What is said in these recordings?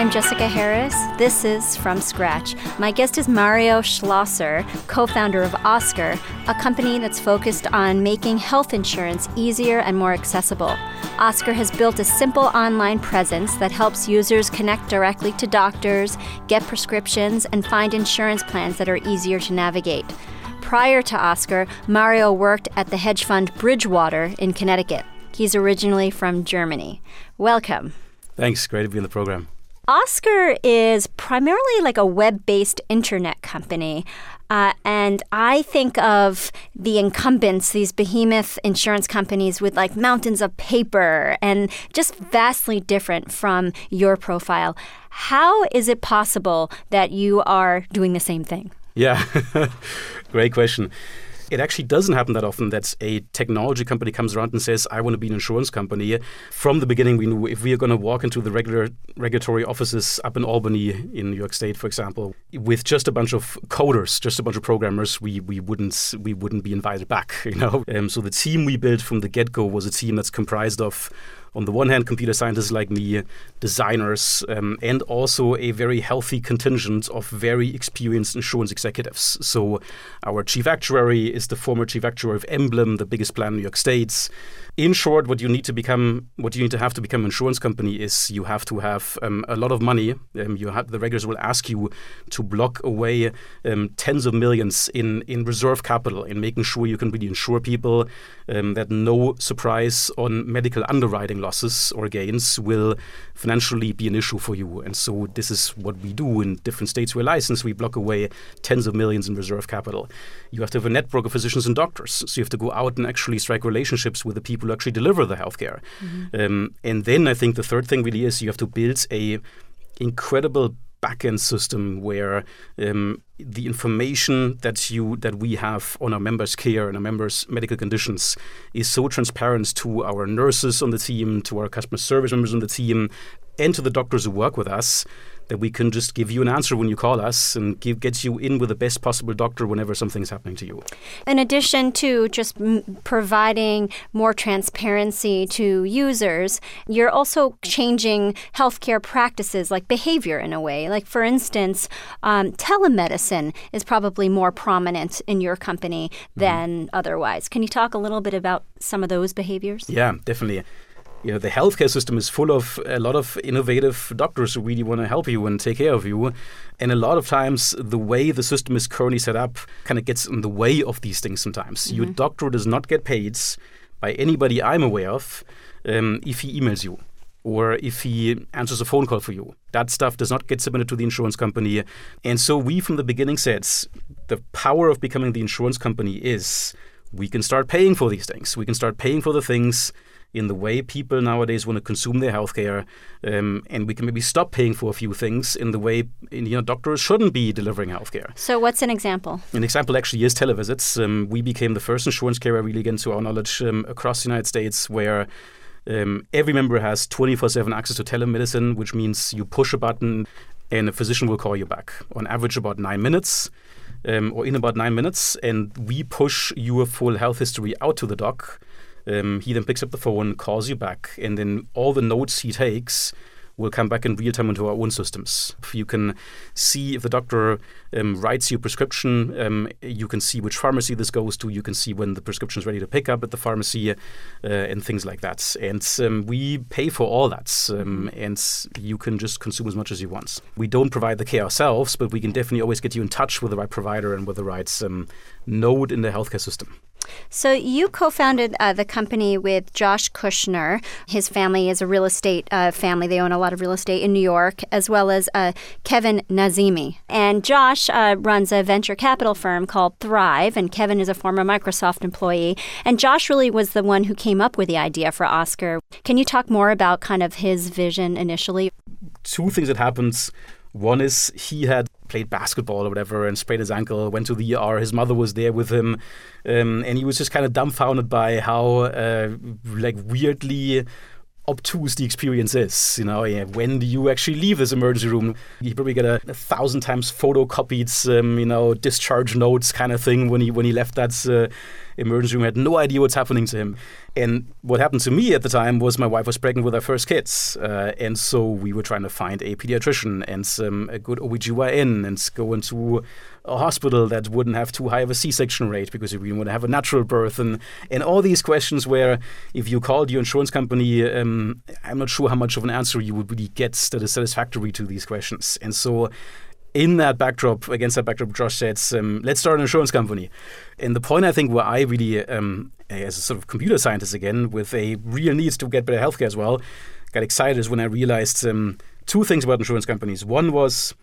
I'm Jessica Harris. This is From Scratch. My guest is Mario Schlosser, co founder of Oscar, a company that's focused on making health insurance easier and more accessible. Oscar has built a simple online presence that helps users connect directly to doctors, get prescriptions, and find insurance plans that are easier to navigate. Prior to Oscar, Mario worked at the hedge fund Bridgewater in Connecticut. He's originally from Germany. Welcome. Thanks. Great to be in the program. Oscar is primarily like a web based internet company. Uh, and I think of the incumbents, these behemoth insurance companies with like mountains of paper and just vastly different from your profile. How is it possible that you are doing the same thing? Yeah, great question it actually doesn't happen that often that a technology company comes around and says, I want to be an insurance company. From the beginning, we knew if we are going to walk into the regular regulatory offices up in Albany, in New York State, for example, with just a bunch of coders, just a bunch of programmers, we, we wouldn't we wouldn't be invited back. You know, um, so the team we built from the get go was a team that's comprised of on the one hand, computer scientists like me, designers, um, and also a very healthy contingent of very experienced insurance executives. So, our chief actuary is the former chief actuary of Emblem, the biggest plan in New York State. In short, what you need to become, what you need to have to become an insurance company is you have to have um, a lot of money. Um, you have the regulators will ask you to block away um, tens of millions in in reserve capital in making sure you can really insure people um, that no surprise on medical underwriting losses or gains will financially be an issue for you. And so this is what we do in different states we're licensed. We block away tens of millions in reserve capital. You have to have a network of physicians and doctors. So you have to go out and actually strike relationships with the people who actually deliver the healthcare. Mm-hmm. Um, and then I think the third thing really is you have to build a incredible backend system where um, the information that you that we have on our members' care and our members' medical conditions is so transparent to our nurses on the team, to our customer service members on the team, and to the doctors who work with us that we can just give you an answer when you call us and give, get you in with the best possible doctor whenever something's happening to you. In addition to just m- providing more transparency to users, you're also changing healthcare practices like behavior in a way. Like, for instance, um, telemedicine is probably more prominent in your company mm-hmm. than mm-hmm. otherwise. Can you talk a little bit about some of those behaviors? Yeah, definitely you know the healthcare system is full of a lot of innovative doctors who really want to help you and take care of you and a lot of times the way the system is currently set up kind of gets in the way of these things sometimes mm-hmm. your doctor does not get paid by anybody i'm aware of um, if he emails you or if he answers a phone call for you. That stuff does not get submitted to the insurance company. And so we from the beginning said the power of becoming the insurance company is we can start paying for these things. We can start paying for the things in the way people nowadays want to consume their healthcare, um, and we can maybe stop paying for a few things in the way you know doctors shouldn't be delivering healthcare. So, what's an example? An example actually is televisits. Um, we became the first insurance carrier, really, again, to our knowledge, um, across the United States, where um, every member has 24/7 access to telemedicine, which means you push a button and a physician will call you back. On average, about nine minutes. Um, or in about nine minutes, and we push your full health history out to the doc um, he then picks up the phone, calls you back, and then all the notes he takes will come back in real time into our own systems. You can see if the doctor um, writes you a prescription, um, you can see which pharmacy this goes to, you can see when the prescription is ready to pick up at the pharmacy, uh, and things like that. And um, we pay for all that, um, and you can just consume as much as you want. We don't provide the care ourselves, but we can definitely always get you in touch with the right provider and with the right um, node in the healthcare system. So you co-founded uh, the company with Josh Kushner. His family is a real estate uh, family. They own a lot of real estate in New York, as well as uh, Kevin Nazemi. And Josh uh, runs a venture capital firm called Thrive, and Kevin is a former Microsoft employee. And Josh really was the one who came up with the idea for Oscar. Can you talk more about kind of his vision initially? Two things that happened. One is he had played basketball or whatever and sprained his ankle, went to the ER. His mother was there with him, um, and he was just kind of dumbfounded by how uh, like weirdly obtuse the experience is. You know, yeah, when do you actually leave this emergency room? You probably get a, a thousand times photocopied, um, you know, discharge notes kind of thing when he when he left that uh, emergency room. Had no idea what's happening to him, And what happened to me at the time was my wife was pregnant with our first kids. Uh, and so we were trying to find a pediatrician and some, a good OBGYN and go into a hospital that wouldn't have too high of a C-section rate because want to have a natural birth and and all these questions where if you called your insurance company, um, I'm not sure how much of an answer you would really get that is satisfactory to these questions. And so in that backdrop, against that backdrop, Josh said, um, let's start an insurance company. And the point I think where I really, um, as a sort of computer scientist again, with a real need to get better healthcare as well, got excited is when I realized um, two things about insurance companies. One was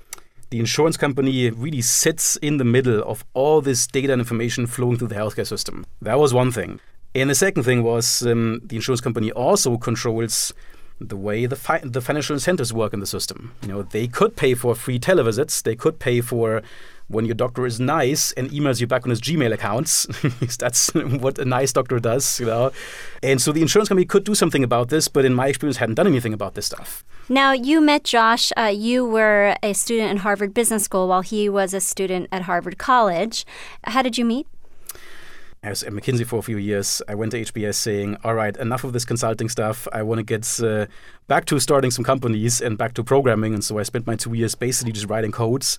the insurance company really sits in the middle of all this data and information flowing through the healthcare system. That was one thing. And the second thing was um, the insurance company also controls the way the, fi- the financial incentives work in the system. You know, they could pay for free televisits. They could pay for when your doctor is nice and emails you back on his Gmail accounts. That's what a nice doctor does, you know. And so the insurance company could do something about this, but in my experience, hadn't done anything about this stuff. Now, you met Josh. Uh, you were a student in Harvard Business School while he was a student at Harvard College. How did you meet? I was at McKinsey for a few years. I went to HBS saying, all right, enough of this consulting stuff. I want to get uh, back to starting some companies and back to programming. And so I spent my two years basically just writing codes.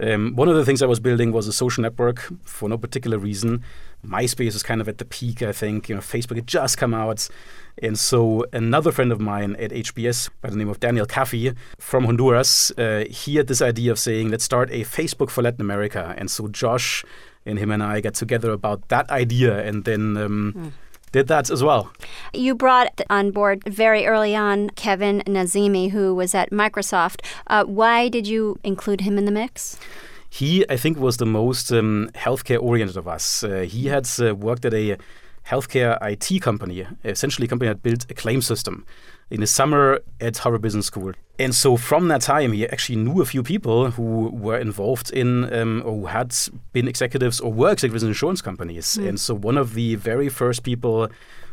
Um, one of the things I was building was a social network for no particular reason. MySpace is kind of at the peak, I think. You know, Facebook had just come out. And so another friend of mine at HBS by the name of Daniel Caffey from Honduras, uh, he had this idea of saying, let's start a Facebook for Latin America. And so Josh and him and I got together about that idea and then um, mm. did that as well. You brought on board very early on Kevin Nazemi, who was at Microsoft. Uh, why did you include him in the mix? He, I think, was the most um, healthcare oriented of us. Uh, he had uh, worked at a healthcare IT company, essentially a company that built a claim system in the summer at Harvard Business School. And so from that time, he actually knew a few people who were involved in um, or who had been executives or were executives in insurance companies. Mm. And so one of the very first people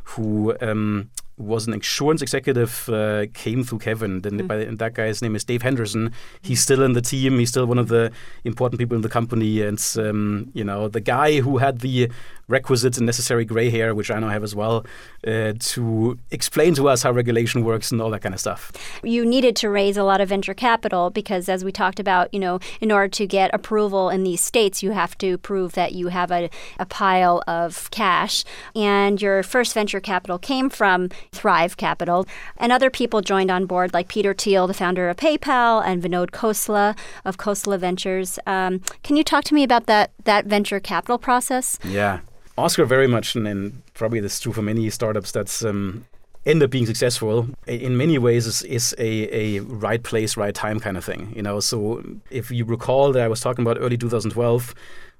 who um, was an insurance executive, uh, came through Kevin. Then mm. by, that guy's name is Dave Henderson. He's still in the team. He's still one of the important people in the company, and um, you know the guy who had the requisite and necessary gray hair, which I now have as well, uh, to explain to us how regulation works and all that kind of stuff. You needed to raise a lot of venture capital because, as we talked about, you know, in order to get approval in these states, you have to prove that you have a, a pile of cash. And your first venture capital came from Thrive Capital. And other people joined on board, like Peter Thiel, the founder of PayPal, and Vinod Khosla of Khosla Ventures. Um, can you talk to me about that, that venture capital process? Yeah. Oscar very much, and, and probably this is true for many startups that's um, end up being successful in many ways is, is a, a right place, right time kind of thing. You know, so if you recall that I was talking about early 2012,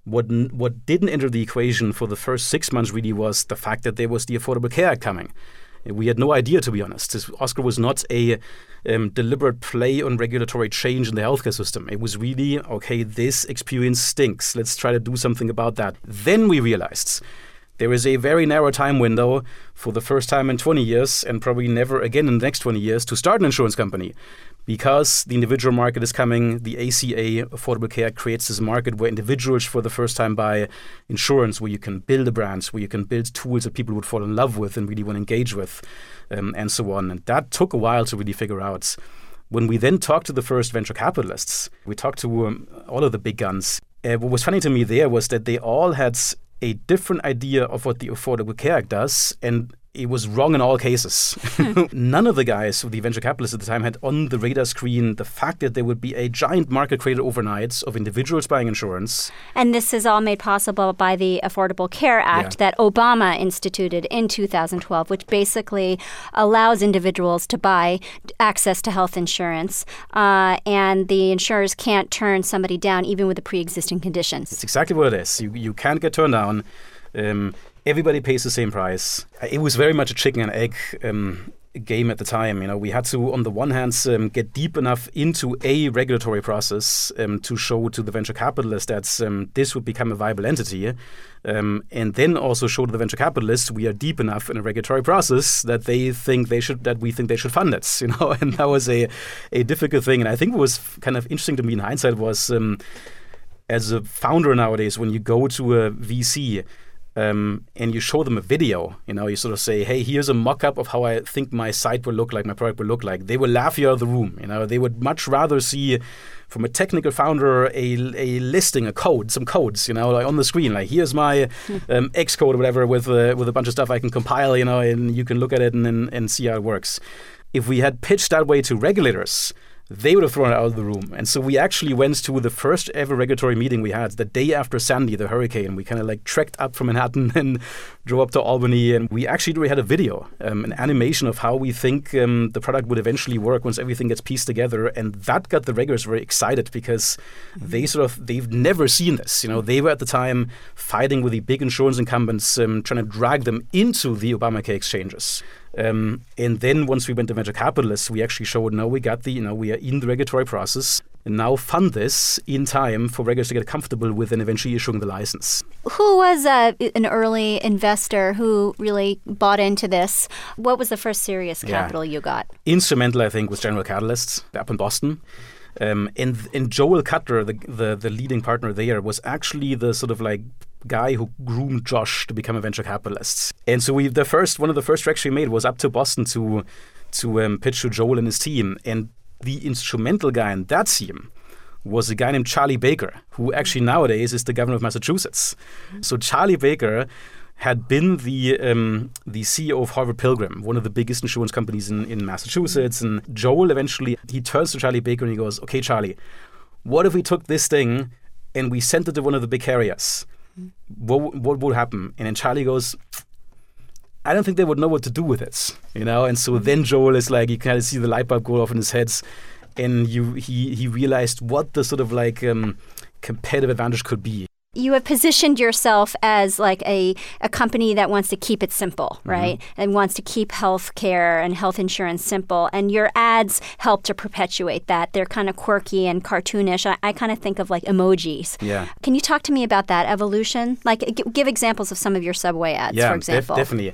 what what didn't enter the equation for the first six months really was the fact that there was the Affordable Care Act coming. We had no idea, to be honest. This Oscar was not a um, deliberate play on regulatory change in the healthcare system. It was really, okay, this experience stinks. Let's try to do something about that. Then we realized there is a very narrow time window for the first time in 20 years, and probably never again in the next 20 years, to start an insurance company because the individual market is coming, the ACA, Affordable Care, creates this market where individuals for the first time buy insurance, where you can build a brand, where you can build tools that people would fall in love with and really want to engage with, um, and so on. And that took a while to really figure out. When we then talked to the first venture capitalists, we talked to um, all of the big guns. Uh, what was funny to me there was that they all had a different idea of what the Affordable Care Act does, and it was wrong in all cases. None of the guys, the venture capitalists at the time, had on the radar screen the fact that there would be a giant market created overnight of individuals buying insurance. And this is all made possible by the Affordable Care Act yeah. that Obama instituted in 2012, which basically allows individuals to buy access to health insurance, uh, and the insurers can't turn somebody down even with the pre-existing conditions. It's exactly what it is. You you can't get turned down. Um, everybody pays the same price. It was very much a chicken and egg um, game at the time. You know, we had to, on the one hand, um, get deep enough into a regulatory process um, to show to the venture capitalists that um, this would become a viable entity, um, and then also show to the venture capitalists we are deep enough in a regulatory process that they think they should, that we think they should fund it. You know, and that was a a difficult thing. And I think what was kind of interesting to me in hindsight was. Um, as a founder nowadays, when you go to a VC, um, and you show them a video, you know, you sort of say, hey, here's a mock up of how I think my site will look like, my product will look like, they will laugh you out of the room. You know, they would much rather see from a technical founder a, a listing, a code, some codes, you know, like on the screen, like here's my um, Xcode or whatever with, uh, with a bunch of stuff I can compile, you know, and you can look at it and, and, and see how it works. If we had pitched that way to regulators, they would have thrown it out of the room. And so we actually went to the first ever regulatory meeting we had the day after Sandy, the hurricane. We kind of like trekked up from Manhattan and drove up to Albany. And we actually had a video, um, an animation of how we think um, the product would eventually work once everything gets pieced together. And that got the regulators very excited because mm-hmm. they sort of, they've never seen this. You know, they were at the time fighting with the big insurance incumbents, um, trying to drag them into the Obamacare exchanges. Um, and then once we went to venture capitalists, we actually showed now we got the, you know, we are in the regulatory process and now fund this in time for regulators to get comfortable with and eventually issuing the license. Who was uh, an early investor who really bought into this? What was the first serious capital yeah. you got? Instrumental, I think, was General Catalyst up in Boston. Um, and and Joel Cutler, the, the the leading partner there, was actually the sort of like guy who groomed Josh to become a venture capitalist. And so we the first one of the first tracks we made was up to Boston to to um, pitch to Joel and his team. And the instrumental guy in that team was a guy named Charlie Baker, who actually nowadays is the governor of Massachusetts. So Charlie Baker had been the um, the CEO of Harvard Pilgrim, one of the biggest insurance companies in, in Massachusetts. And Joel eventually he turns to Charlie Baker and he goes, "Okay, Charlie, what if we took this thing and we sent it to one of the big carriers? What what would happen? And then Charlie goes, I don't think they would know what to do with it, you know. And so then Joel is like, you kind of see the light bulb go off in his head, and you he he realized what the sort of like um, competitive advantage could be you have positioned yourself as like a, a company that wants to keep it simple, mm-hmm. right? Mm-hmm. And wants to keep health care and health insurance simple. And your ads help to perpetuate that. They're kind of quirky and cartoonish. I, I kind of think of like emojis. Yeah. Can you talk to me about that evolution? Like, g- give examples of some of your Subway ads, yeah, for example. Def- definitely.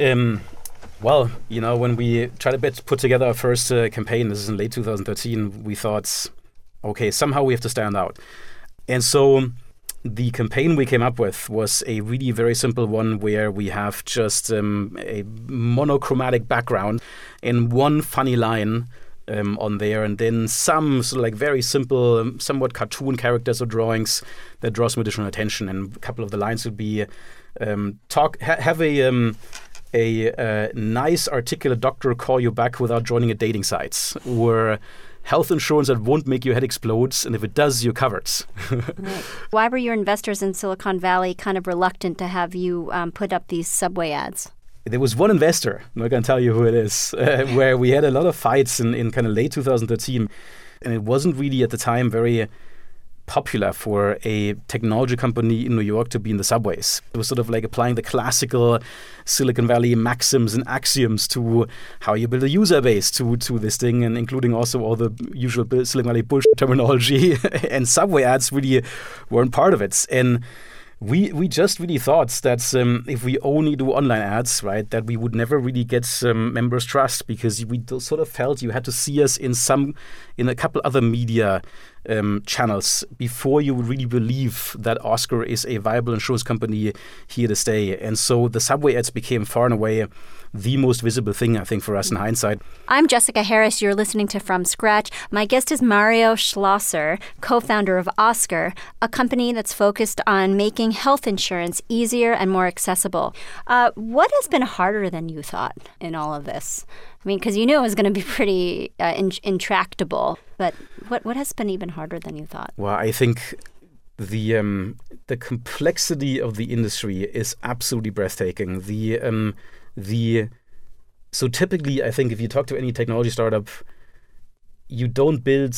Um, well, you know, when we tried to put together our first uh, campaign, this is in late 2013, we thought, okay, somehow we have to stand out. And so the campaign we came up with was a really very simple one where we have just um, a monochromatic background and one funny line um, on there, and then some sort of like very simple, um, somewhat cartoon characters or drawings that draw some additional attention. And a couple of the lines would be um, talk, ha- have a um, a uh, nice articulate doctor call you back without joining a dating site, or health insurance that won't make your head explode, and if it does, you're covered. right. Why were your investors in Silicon Valley kind of reluctant to have you um, put up these subway ads? There was one investor, I'm not going to tell you who it is, uh, where we had a lot of fights in, in kind of late 2013, and it wasn't really at the time very popular for a technology company in New York to be in the subways. It was sort of like applying the classical Silicon Valley maxims and axioms to how you build a user base to, to this thing, and including also all the usual Silicon Valley bullshit terminology. and subway ads really weren't part of it. And we we just really thought that um, if we only do online ads, right, that we would never really get um, members' trust because we sort of felt you had to see us in some in a couple other media um, channels before you really believe that Oscar is a viable insurance company here to stay. And so the subway ads became far and away the most visible thing, I think, for us in hindsight. I'm Jessica Harris. You're listening to From Scratch. My guest is Mario Schlosser, co founder of Oscar, a company that's focused on making health insurance easier and more accessible. Uh, what has been harder than you thought in all of this? I mean, because you knew it was going to be pretty uh, in- intractable, but what, what has been even harder than you thought? Well, I think the um, the complexity of the industry is absolutely breathtaking. The um, the so typically, I think if you talk to any technology startup, you don't build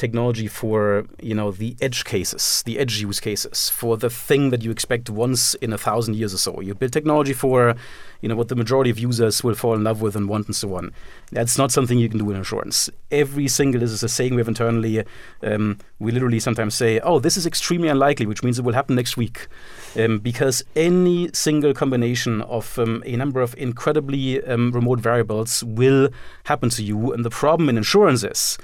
technology for you know the edge cases, the edge use cases, for the thing that you expect once in a thousand years or so. You build technology for you know what the majority of users will fall in love with and want and so on. That's not something you can do in insurance. Every single this is a saying we have internally. Um, we literally sometimes say, "Oh, this is extremely unlikely," which means it will happen next week um, because any single combination of um, a number of incredibly um, remote variables will happen to you. And the problem in insurance is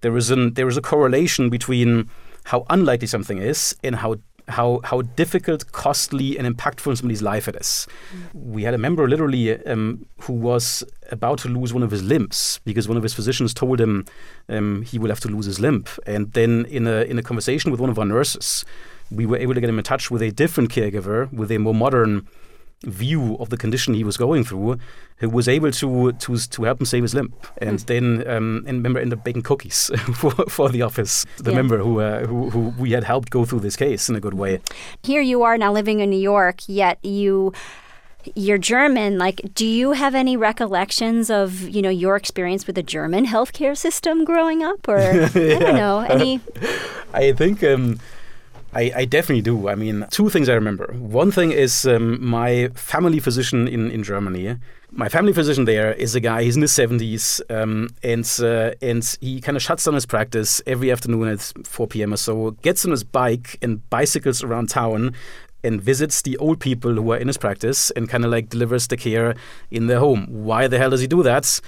there is an there is a correlation between how unlikely something is and how how how difficult, costly, and impactful in somebody's life it is. Mm. We had a member literally um, who was about to lose one of his limbs because one of his physicians told him um, he will have to lose his limb, and then in a in a conversation with one of our nurses, we were able to get him in touch with a different caregiver with a more modern view of the condition he was going through, who was able to to to help him save his limb, and mm. then um, and member ended up baking cookies for, for the office. The yeah. member who, uh, who who we had helped go through this case in a good way. Here you are now living in New York, yet you you're German. Like, do you have any recollections of you know your experience with the German healthcare system growing up, or yeah. I don't know any? I think. Um, I, I, definitely do. I mean, two things I remember. One thing is um, my family physician in, in Germany. My family physician there is a guy, he's in his 70s, um, and, uh, and he kind of shuts down his practice every afternoon at 4 p.m. or so, gets on his bike and bicycles around town and visits the old people who are in his practice and kind of like delivers the care in their home. Why the hell does he do that?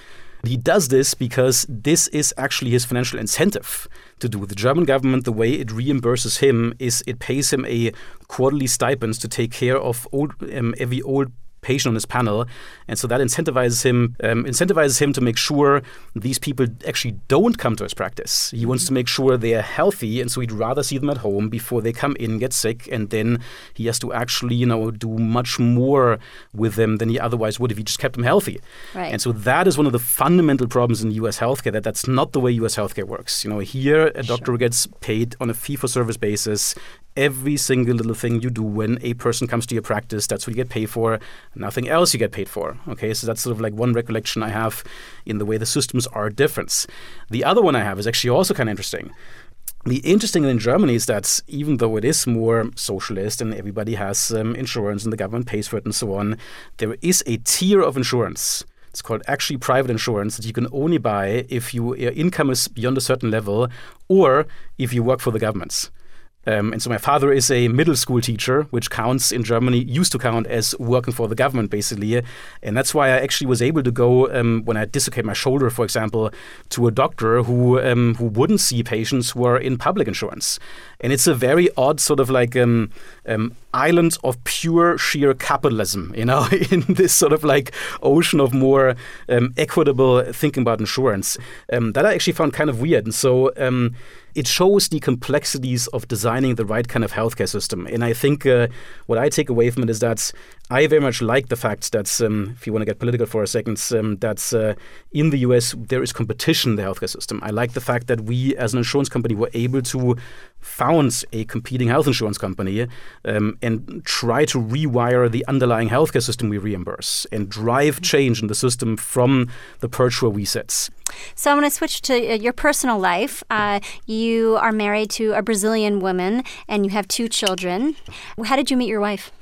He does this because this is actually his financial incentive to do. The German government, the way it reimburses him is it pays him a quarterly stipend to take care of old, um, every old patient on his panel, and so that incentivizes him um, incentivizes him to make sure these people actually don't come to his practice. He wants to make sure they are healthy, and so he'd rather see them at home before they come in, get sick, and then he has to actually you know do much more with them than he otherwise would if he just kept them healthy. Right. And so that is one of the fundamental problems in U.S. healthcare that that's not the way U.S. healthcare works. You know, here a doctor sure. gets paid on a fee-for-service basis every single little thing you do when a person comes to your practice, that's what you get paid for. Nothing else you get paid for. Okay, so that's sort of like one recollection I have in the way the systems are different. The other one I have is actually also kind of interesting. The interesting in Germany is that even though it is more socialist and everybody has um, insurance and the government pays for it and so on, there is a tier of insurance it's called actually private insurance that you can only buy if you, your income is beyond a certain level or if you work for the governments. Um, and so my father is a middle school teacher, which counts in Germany, used to count as working for the government, basically. And that's why I actually was able to go, um, when I dislocated my shoulder, for example, to a doctor who, um, who wouldn't see patients who are in public insurance. And it's a very odd sort of like um, um, island of pure sheer capitalism, you know, in this sort of like ocean of more um, equitable thinking about insurance. that I actually found kind of weird. And so it shows the complexities of designing the right kind of healthcare system. And I think uh, what I take away from it is that I very much like the fact that, um, if you want to get political for a second, um, that uh, in the US there is competition in the healthcare system. I like the fact that we, as an insurance company, were able to found a competing health insurance company um, and try to rewire the underlying healthcare system we reimburse and drive change in the system from the perch where we sit. So I'm going to switch to uh, your personal life. Uh, you are married to a Brazilian woman and you have two children. How did you meet your wife?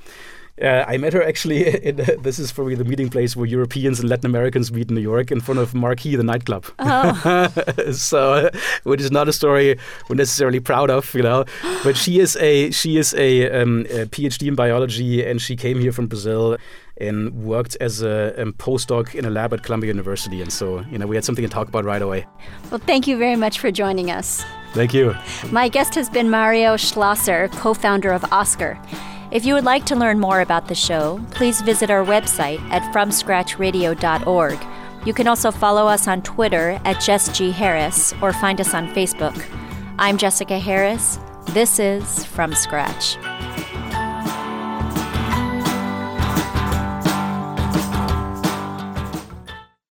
Uh, I met her actually. In, uh, this is probably the meeting place where Europeans and Latin Americans meet in New York, in front of Marquee, the nightclub. Oh. so, uh, which is not a story we're necessarily proud of, you know. But she is a she is a, um, a PhD in biology, and she came here from Brazil and worked as a um, postdoc in a lab at Columbia University. And so, you know, we had something to talk about right away. Well, thank you very much for joining us. Thank you. My guest has been Mario Schlosser, co founder of Oscar. If you would like to learn more about the show, please visit our website at FromScratchRadio.org. You can also follow us on Twitter at Jess G. Harris or find us on Facebook. I'm Jessica Harris. This is From Scratch.